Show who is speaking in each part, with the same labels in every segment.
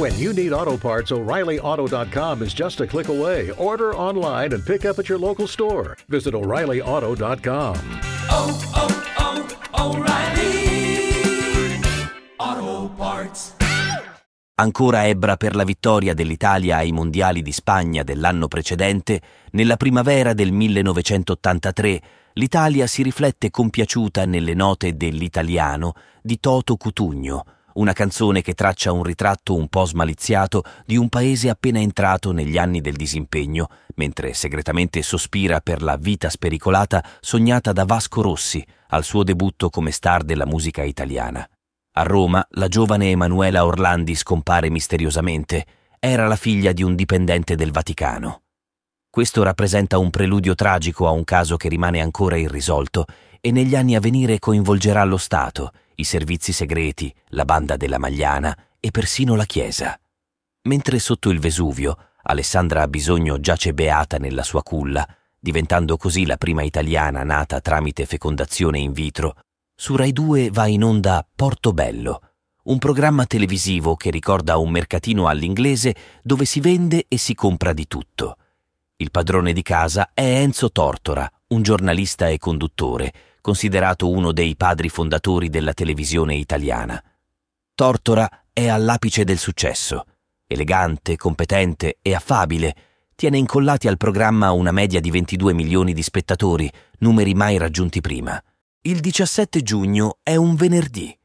Speaker 1: When you need auto parts, O'ReillyAuto.com is just a click away. Order online and pick up at your local store. Visit O'ReillyAuto.com.
Speaker 2: Oh, oh, oh, O'Reilly Auto Parts.
Speaker 3: Ancora ebbra per la vittoria dell'Italia ai mondiali di Spagna dell'anno precedente, nella primavera del 1983 l'Italia si riflette compiaciuta nelle note dell'italiano di Toto Cutugno, una canzone che traccia un ritratto un po' smaliziato di un paese appena entrato negli anni del disimpegno, mentre segretamente sospira per la vita spericolata sognata da Vasco Rossi al suo debutto come star della musica italiana. A Roma la giovane Emanuela Orlandi scompare misteriosamente. Era la figlia di un dipendente del Vaticano. Questo rappresenta un preludio tragico a un caso che rimane ancora irrisolto e negli anni a venire coinvolgerà lo Stato, i servizi segreti, la banda della Magliana e persino la Chiesa. Mentre sotto il Vesuvio Alessandra Bisogno giace beata nella sua culla, diventando così la prima italiana nata tramite fecondazione in vitro, su Rai 2 va in onda Portobello, un programma televisivo che ricorda un mercatino all'inglese dove si vende e si compra di tutto. Il padrone di casa è Enzo Tortora, un giornalista e conduttore, considerato uno dei padri fondatori della televisione italiana. Tortora è all'apice del successo. Elegante, competente e affabile, tiene incollati al programma una media di 22 milioni di spettatori, numeri mai raggiunti prima. Il 17 giugno è un venerdì.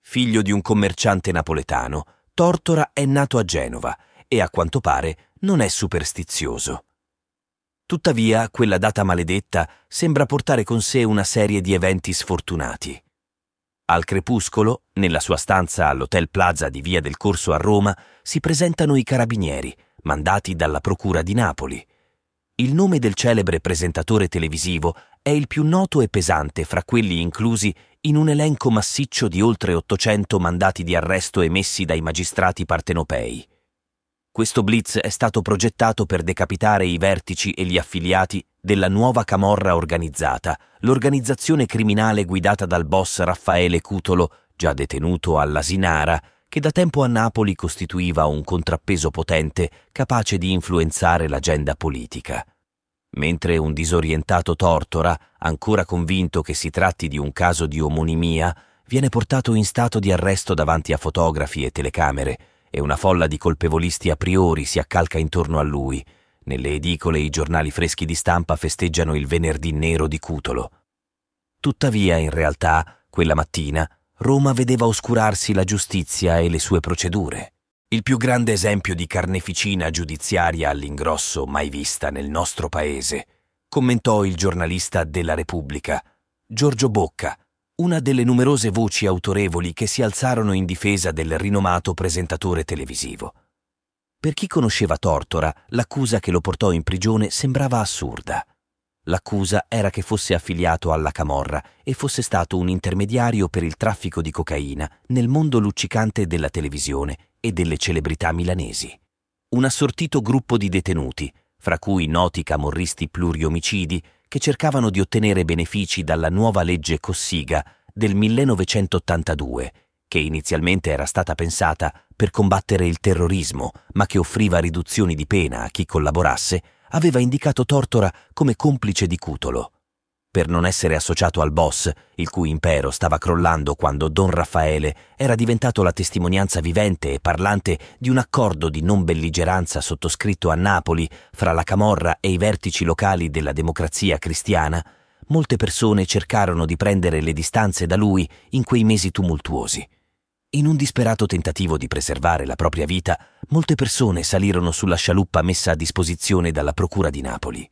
Speaker 3: Figlio di un commerciante napoletano, Tortora è nato a Genova e a quanto pare non è superstizioso. Tuttavia, quella data maledetta sembra portare con sé una serie di eventi sfortunati. Al crepuscolo, nella sua stanza all'Hotel Plaza di Via del Corso a Roma, si presentano i carabinieri, mandati dalla Procura di Napoli. Il nome del celebre presentatore televisivo è il più noto e pesante fra quelli inclusi in un elenco massiccio di oltre 800 mandati di arresto emessi dai magistrati partenopei. Questo blitz è stato progettato per decapitare i vertici e gli affiliati della nuova camorra organizzata, l'organizzazione criminale guidata dal boss Raffaele Cutolo, già detenuto all'Asinara, che da tempo a Napoli costituiva un contrappeso potente capace di influenzare l'agenda politica. Mentre un disorientato Tortora, ancora convinto che si tratti di un caso di omonimia, viene portato in stato di arresto davanti a fotografi e telecamere, e una folla di colpevolisti a priori si accalca intorno a lui. Nelle edicole i giornali freschi di stampa festeggiano il venerdì nero di Cutolo. Tuttavia, in realtà, quella mattina, Roma vedeva oscurarsi la giustizia e le sue procedure. Il più grande esempio di carneficina giudiziaria all'ingrosso mai vista nel nostro paese, commentò il giornalista della Repubblica, Giorgio Bocca, una delle numerose voci autorevoli che si alzarono in difesa del rinomato presentatore televisivo. Per chi conosceva Tortora, l'accusa che lo portò in prigione sembrava assurda. L'accusa era che fosse affiliato alla Camorra e fosse stato un intermediario per il traffico di cocaina nel mondo luccicante della televisione e delle celebrità milanesi. Un assortito gruppo di detenuti, fra cui noti camorristi pluriomicidi, che cercavano di ottenere benefici dalla nuova legge Cossiga del 1982, che inizialmente era stata pensata per combattere il terrorismo, ma che offriva riduzioni di pena a chi collaborasse, aveva indicato Tortora come complice di Cutolo. Per non essere associato al boss, il cui impero stava crollando quando Don Raffaele era diventato la testimonianza vivente e parlante di un accordo di non belligeranza sottoscritto a Napoli fra la Camorra e i vertici locali della democrazia cristiana, molte persone cercarono di prendere le distanze da lui in quei mesi tumultuosi. In un disperato tentativo di preservare la propria vita, molte persone salirono sulla scialuppa messa a disposizione dalla Procura di Napoli.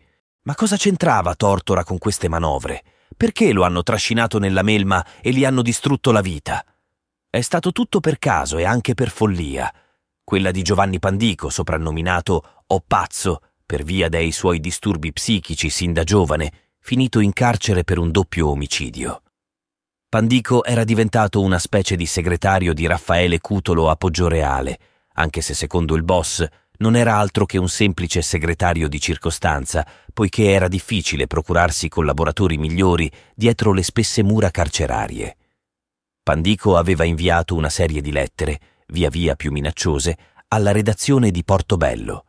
Speaker 3: Ma cosa c'entrava Tortora con queste manovre? Perché lo hanno trascinato nella melma e gli hanno distrutto la vita? È stato tutto per caso e anche per follia. quella di Giovanni Pandico, soprannominato O Pazzo, per via dei suoi disturbi psichici sin da giovane, finito in carcere per un doppio omicidio. Pandico era diventato una specie di segretario di Raffaele Cutolo a Poggioreale, anche se secondo il boss non era altro che un semplice segretario di circostanza, poiché era difficile procurarsi collaboratori migliori dietro le spesse mura carcerarie. Pandico aveva inviato una serie di lettere, via via più minacciose, alla redazione di Portobello.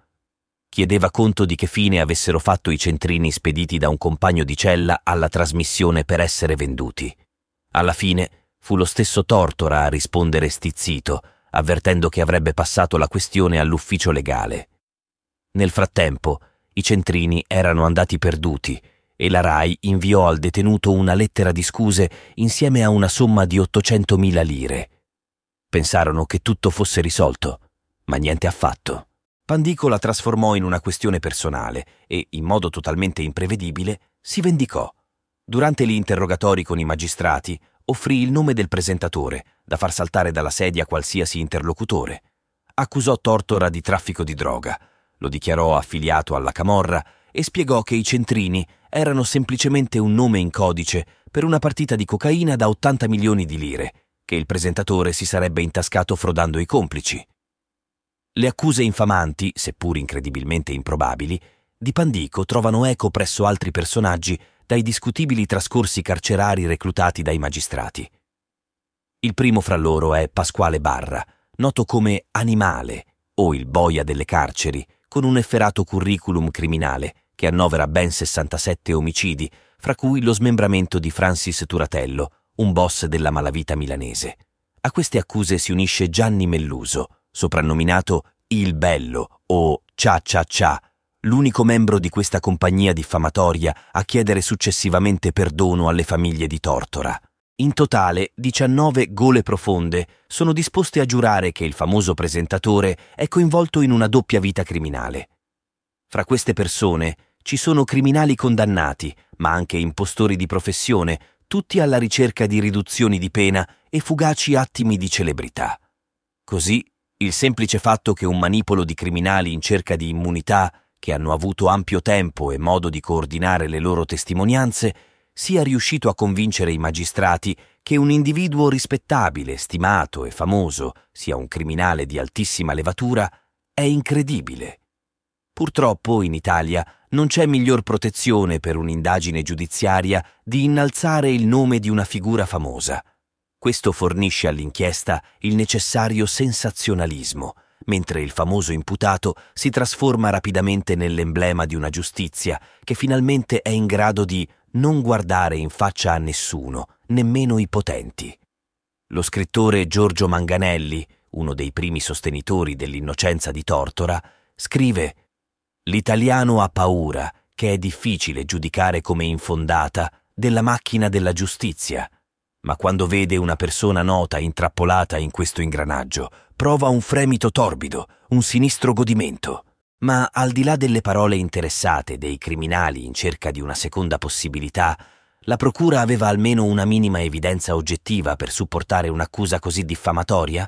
Speaker 3: Chiedeva conto di che fine avessero fatto i centrini spediti da un compagno di cella alla trasmissione per essere venduti. Alla fine fu lo stesso Tortora a rispondere stizzito, avvertendo che avrebbe passato la questione all'ufficio legale. Nel frattempo, i centrini erano andati perduti e la RAI inviò al detenuto una lettera di scuse insieme a una somma di 800.000 lire. Pensarono che tutto fosse risolto, ma niente affatto. Pandico la trasformò in una questione personale e, in modo totalmente imprevedibile, si vendicò. Durante gli interrogatori con i magistrati, offrì il nome del presentatore, da far saltare dalla sedia qualsiasi interlocutore. Accusò Tortora di traffico di droga, lo dichiarò affiliato alla Camorra e spiegò che i centrini erano semplicemente un nome in codice per una partita di cocaina da 80 milioni di lire, che il presentatore si sarebbe intascato frodando i complici. Le accuse infamanti, seppur incredibilmente improbabili, di Pandico trovano eco presso altri personaggi dai discutibili trascorsi carcerari reclutati dai magistrati. Il primo fra loro è Pasquale Barra, noto come Animale o il boia delle carceri, con un efferato curriculum criminale che annovera ben 67 omicidi, fra cui lo smembramento di Francis Turatello, un boss della malavita milanese. A queste accuse si unisce Gianni Melluso, soprannominato Il Bello o Cia Cia Cia, l'unico membro di questa compagnia diffamatoria a chiedere successivamente perdono alle famiglie di Tortora. In totale, 19 gole profonde sono disposte a giurare che il famoso presentatore è coinvolto in una doppia vita criminale. Fra queste persone ci sono criminali condannati, ma anche impostori di professione, tutti alla ricerca di riduzioni di pena e fugaci attimi di celebrità. Così il semplice fatto che un manipolo di criminali in cerca di immunità, che hanno avuto ampio tempo e modo di coordinare le loro testimonianze, sia riuscito a convincere i magistrati che un individuo rispettabile, stimato e famoso sia un criminale di altissima levatura, è incredibile. Purtroppo in Italia non c'è miglior protezione per un'indagine giudiziaria di innalzare il nome di una figura famosa. Questo fornisce all'inchiesta il necessario sensazionalismo, mentre il famoso imputato si trasforma rapidamente nell'emblema di una giustizia che finalmente è in grado di non guardare in faccia a nessuno, nemmeno i potenti. Lo scrittore Giorgio Manganelli, uno dei primi sostenitori dell'innocenza di Tortora, scrive L'italiano ha paura, che è difficile giudicare come infondata, della macchina della giustizia ma quando vede una persona nota intrappolata in questo ingranaggio, prova un fremito torbido, un sinistro godimento. Ma al di là delle parole interessate dei criminali in cerca di una seconda possibilità, la procura aveva almeno una minima evidenza oggettiva per supportare un'accusa così diffamatoria?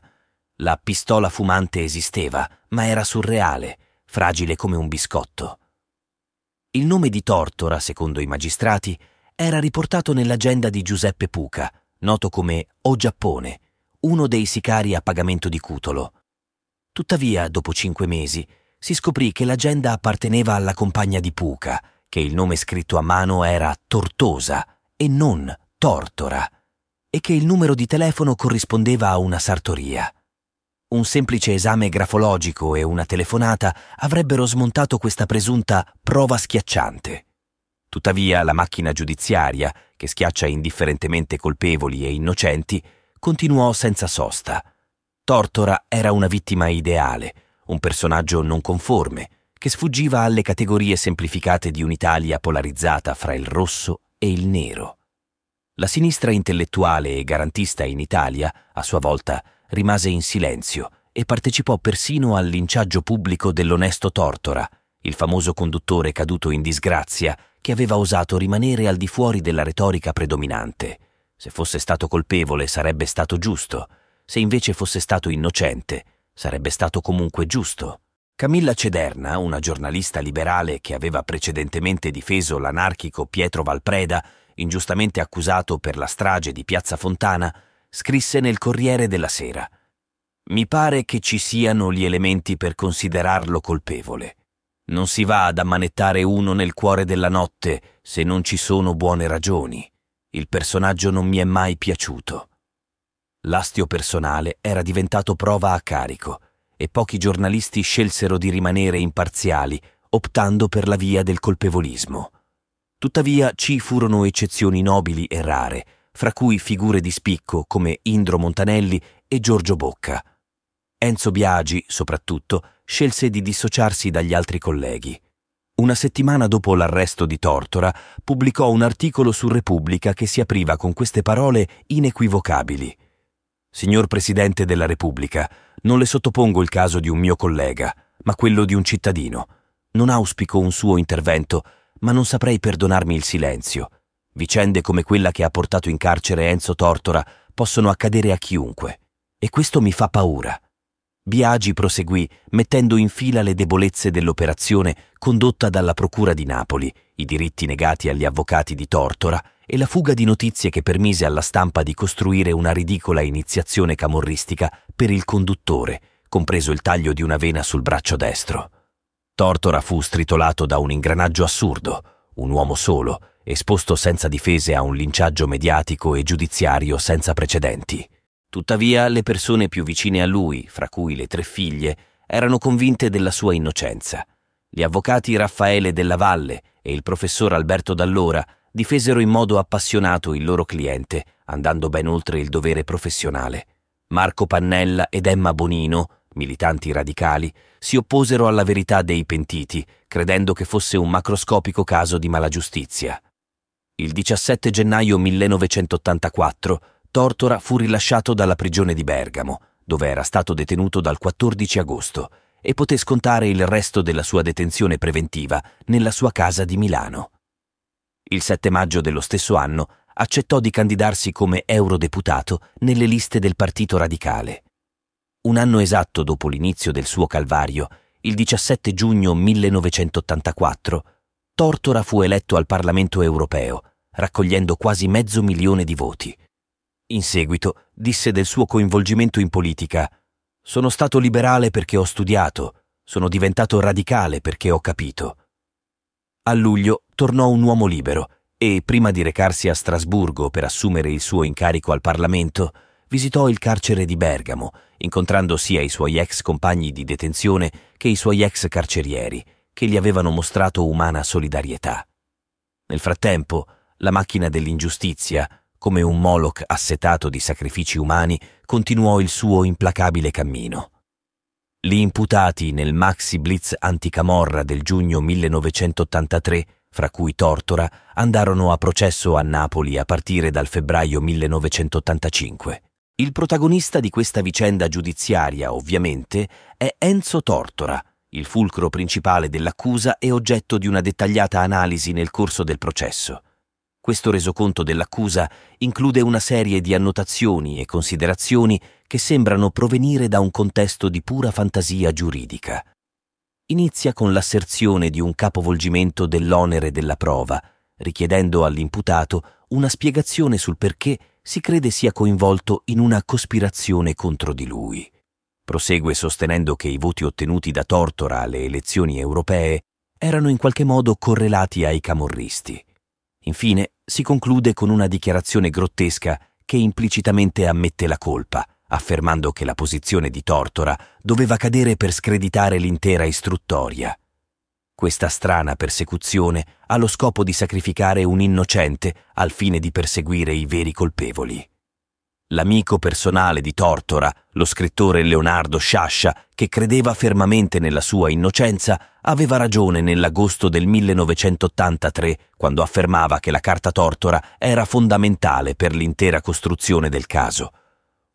Speaker 3: La pistola fumante esisteva, ma era surreale, fragile come un biscotto. Il nome di Tortora, secondo i magistrati, era riportato nell'agenda di Giuseppe Puca, noto come O Giappone, uno dei sicari a pagamento di Cutolo. Tuttavia, dopo cinque mesi, si scoprì che l'agenda apparteneva alla compagna di Puca, che il nome scritto a mano era Tortosa e non Tortora, e che il numero di telefono corrispondeva a una sartoria. Un semplice esame grafologico e una telefonata avrebbero smontato questa presunta prova schiacciante. Tuttavia la macchina giudiziaria, che schiaccia indifferentemente colpevoli e innocenti, continuò senza sosta. Tortora era una vittima ideale, un personaggio non conforme, che sfuggiva alle categorie semplificate di un'Italia polarizzata fra il rosso e il nero. La sinistra intellettuale e garantista in Italia, a sua volta, rimase in silenzio e partecipò persino al linciaggio pubblico dell'onesto Tortora, il famoso conduttore caduto in disgrazia che aveva osato rimanere al di fuori della retorica predominante. Se fosse stato colpevole sarebbe stato giusto, se invece fosse stato innocente Sarebbe stato comunque giusto. Camilla Cederna, una giornalista liberale che aveva precedentemente difeso l'anarchico Pietro Valpreda, ingiustamente accusato per la strage di Piazza Fontana, scrisse nel Corriere della Sera Mi pare che ci siano gli elementi per considerarlo colpevole. Non si va ad ammanettare uno nel cuore della notte se non ci sono buone ragioni. Il personaggio non mi è mai piaciuto. L'astio personale era diventato prova a carico e pochi giornalisti scelsero di rimanere imparziali, optando per la via del colpevolismo. Tuttavia ci furono eccezioni nobili e rare, fra cui figure di spicco come Indro Montanelli e Giorgio Bocca. Enzo Biagi, soprattutto, scelse di dissociarsi dagli altri colleghi. Una settimana dopo l'arresto di Tortora, pubblicò un articolo su Repubblica che si apriva con queste parole inequivocabili. Signor Presidente della Repubblica, non le sottopongo il caso di un mio collega, ma quello di un cittadino. Non auspico un suo intervento, ma non saprei perdonarmi il silenzio. Vicende come quella che ha portato in carcere Enzo Tortora possono accadere a chiunque. E questo mi fa paura. Biagi proseguì mettendo in fila le debolezze dell'operazione condotta dalla Procura di Napoli, i diritti negati agli avvocati di Tortora e la fuga di notizie che permise alla stampa di costruire una ridicola iniziazione camorristica per il conduttore, compreso il taglio di una vena sul braccio destro. Tortora fu stritolato da un ingranaggio assurdo, un uomo solo, esposto senza difese a un linciaggio mediatico e giudiziario senza precedenti. Tuttavia le persone più vicine a lui, fra cui le tre figlie, erano convinte della sua innocenza. Gli avvocati Raffaele Della Valle e il professor Alberto Dallora difesero in modo appassionato il loro cliente, andando ben oltre il dovere professionale. Marco Pannella ed Emma Bonino, militanti radicali, si opposero alla verità dei pentiti, credendo che fosse un macroscopico caso di malagiustizia. Il 17 gennaio 1984 Tortora fu rilasciato dalla prigione di Bergamo, dove era stato detenuto dal 14 agosto, e poté scontare il resto della sua detenzione preventiva nella sua casa di Milano. Il 7 maggio dello stesso anno accettò di candidarsi come eurodeputato nelle liste del Partito Radicale. Un anno esatto dopo l'inizio del suo calvario, il 17 giugno 1984, Tortora fu eletto al Parlamento europeo, raccogliendo quasi mezzo milione di voti. In seguito disse del suo coinvolgimento in politica Sono stato liberale perché ho studiato, sono diventato radicale perché ho capito. A luglio tornò un uomo libero e, prima di recarsi a Strasburgo per assumere il suo incarico al Parlamento, visitò il carcere di Bergamo, incontrando sia i suoi ex compagni di detenzione che i suoi ex carcerieri, che gli avevano mostrato umana solidarietà. Nel frattempo, la macchina dell'ingiustizia, come un Moloch assetato di sacrifici umani, continuò il suo implacabile cammino. Gli imputati nel maxi blitz anticamorra del giugno 1983, fra cui Tortora, andarono a processo a Napoli a partire dal febbraio 1985. Il protagonista di questa vicenda giudiziaria, ovviamente, è Enzo Tortora, il fulcro principale dell'accusa e oggetto di una dettagliata analisi nel corso del processo. Questo resoconto dell'accusa include una serie di annotazioni e considerazioni che sembrano provenire da un contesto di pura fantasia giuridica. Inizia con l'asserzione di un capovolgimento dell'onere della prova, richiedendo all'imputato una spiegazione sul perché si crede sia coinvolto in una cospirazione contro di lui. Prosegue sostenendo che i voti ottenuti da Tortora alle elezioni europee erano in qualche modo correlati ai camorristi. Infine si conclude con una dichiarazione grottesca che implicitamente ammette la colpa, affermando che la posizione di Tortora doveva cadere per screditare l'intera istruttoria. Questa strana persecuzione ha lo scopo di sacrificare un innocente al fine di perseguire i veri colpevoli. L'amico personale di Tortora, lo scrittore Leonardo Sciascia, che credeva fermamente nella sua innocenza, aveva ragione nell'agosto del 1983 quando affermava che la carta Tortora era fondamentale per l'intera costruzione del caso.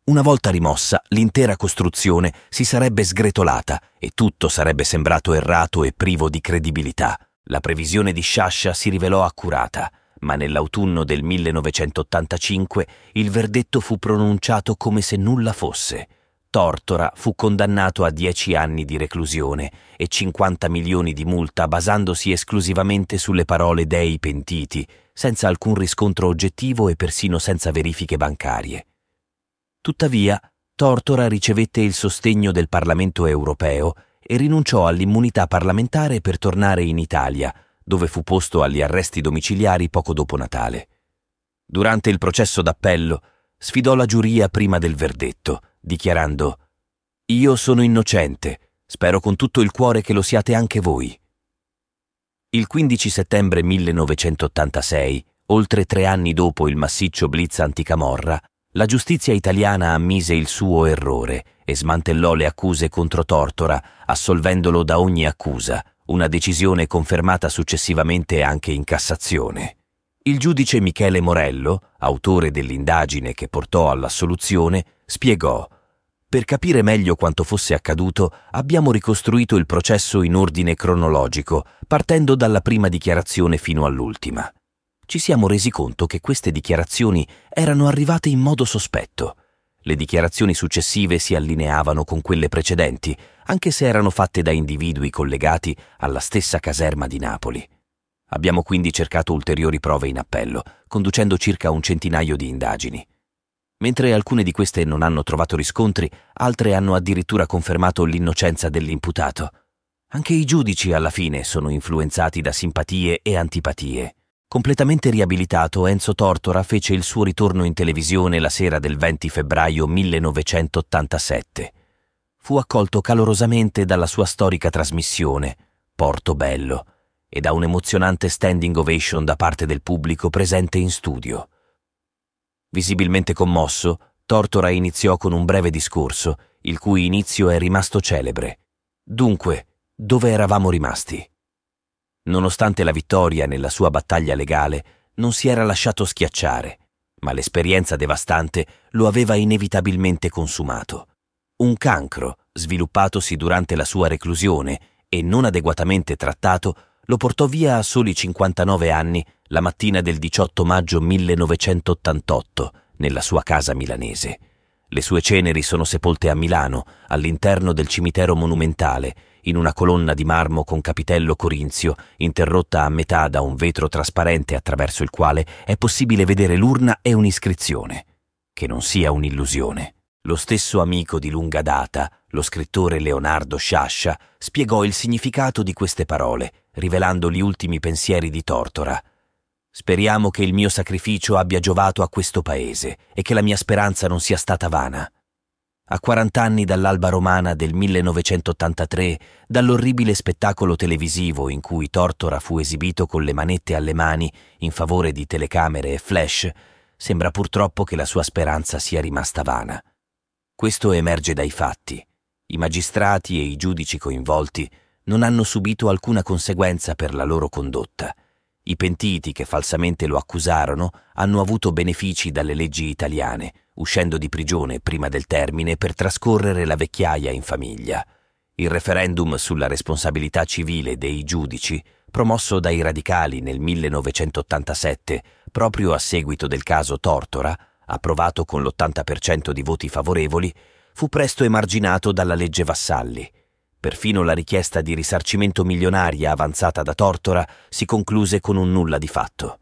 Speaker 3: Una volta rimossa, l'intera costruzione si sarebbe sgretolata e tutto sarebbe sembrato errato e privo di credibilità. La previsione di Sciascia si rivelò accurata ma nell'autunno del 1985 il verdetto fu pronunciato come se nulla fosse. Tortora fu condannato a dieci anni di reclusione e 50 milioni di multa basandosi esclusivamente sulle parole dei pentiti, senza alcun riscontro oggettivo e persino senza verifiche bancarie. Tuttavia, Tortora ricevette il sostegno del Parlamento europeo e rinunciò all'immunità parlamentare per tornare in Italia, dove fu posto agli arresti domiciliari poco dopo Natale. Durante il processo d'appello sfidò la giuria prima del verdetto, dichiarando Io sono innocente, spero con tutto il cuore che lo siate anche voi. Il 15 settembre 1986, oltre tre anni dopo il massiccio blitz anticamorra, la giustizia italiana ammise il suo errore e smantellò le accuse contro Tortora, assolvendolo da ogni accusa, una decisione confermata successivamente anche in Cassazione. Il giudice Michele Morello, autore dell'indagine che portò all'assoluzione, spiegò Per capire meglio quanto fosse accaduto, abbiamo ricostruito il processo in ordine cronologico, partendo dalla prima dichiarazione fino all'ultima. Ci siamo resi conto che queste dichiarazioni erano arrivate in modo sospetto. Le dichiarazioni successive si allineavano con quelle precedenti, anche se erano fatte da individui collegati alla stessa caserma di Napoli. Abbiamo quindi cercato ulteriori prove in appello, conducendo circa un centinaio di indagini. Mentre alcune di queste non hanno trovato riscontri, altre hanno addirittura confermato l'innocenza dell'imputato. Anche i giudici alla fine sono influenzati da simpatie e antipatie. Completamente riabilitato, Enzo Tortora fece il suo ritorno in televisione la sera del 20 febbraio 1987. Fu accolto calorosamente dalla sua storica trasmissione, Porto Bello, e da un emozionante standing ovation da parte del pubblico presente in studio. Visibilmente commosso, Tortora iniziò con un breve discorso, il cui inizio è rimasto celebre. Dunque, dove eravamo rimasti? Nonostante la vittoria nella sua battaglia legale, non si era lasciato schiacciare, ma l'esperienza devastante lo aveva inevitabilmente consumato. Un cancro, sviluppatosi durante la sua reclusione e non adeguatamente trattato, lo portò via a soli 59 anni la mattina del 18 maggio 1988 nella sua casa milanese. Le sue ceneri sono sepolte a Milano, all'interno del cimitero monumentale, in una colonna di marmo con capitello corinzio, interrotta a metà da un vetro trasparente attraverso il quale è possibile vedere l'urna e un'iscrizione. Che non sia un'illusione. Lo stesso amico di lunga data, lo scrittore Leonardo Sciascia, spiegò il significato di queste parole, rivelando gli ultimi pensieri di Tortora. Speriamo che il mio sacrificio abbia giovato a questo paese e che la mia speranza non sia stata vana a 40 anni dall'alba romana del 1983, dall'orribile spettacolo televisivo in cui Tortora fu esibito con le manette alle mani in favore di telecamere e flash, sembra purtroppo che la sua speranza sia rimasta vana. Questo emerge dai fatti. I magistrati e i giudici coinvolti non hanno subito alcuna conseguenza per la loro condotta. I pentiti che falsamente lo accusarono hanno avuto benefici dalle leggi italiane, uscendo di prigione prima del termine per trascorrere la vecchiaia in famiglia. Il referendum sulla responsabilità civile dei giudici, promosso dai radicali nel 1987, proprio a seguito del caso Tortora, approvato con l'80% di voti favorevoli, fu presto emarginato dalla legge Vassalli. Perfino la richiesta di risarcimento milionaria avanzata da Tortora si concluse con un nulla di fatto.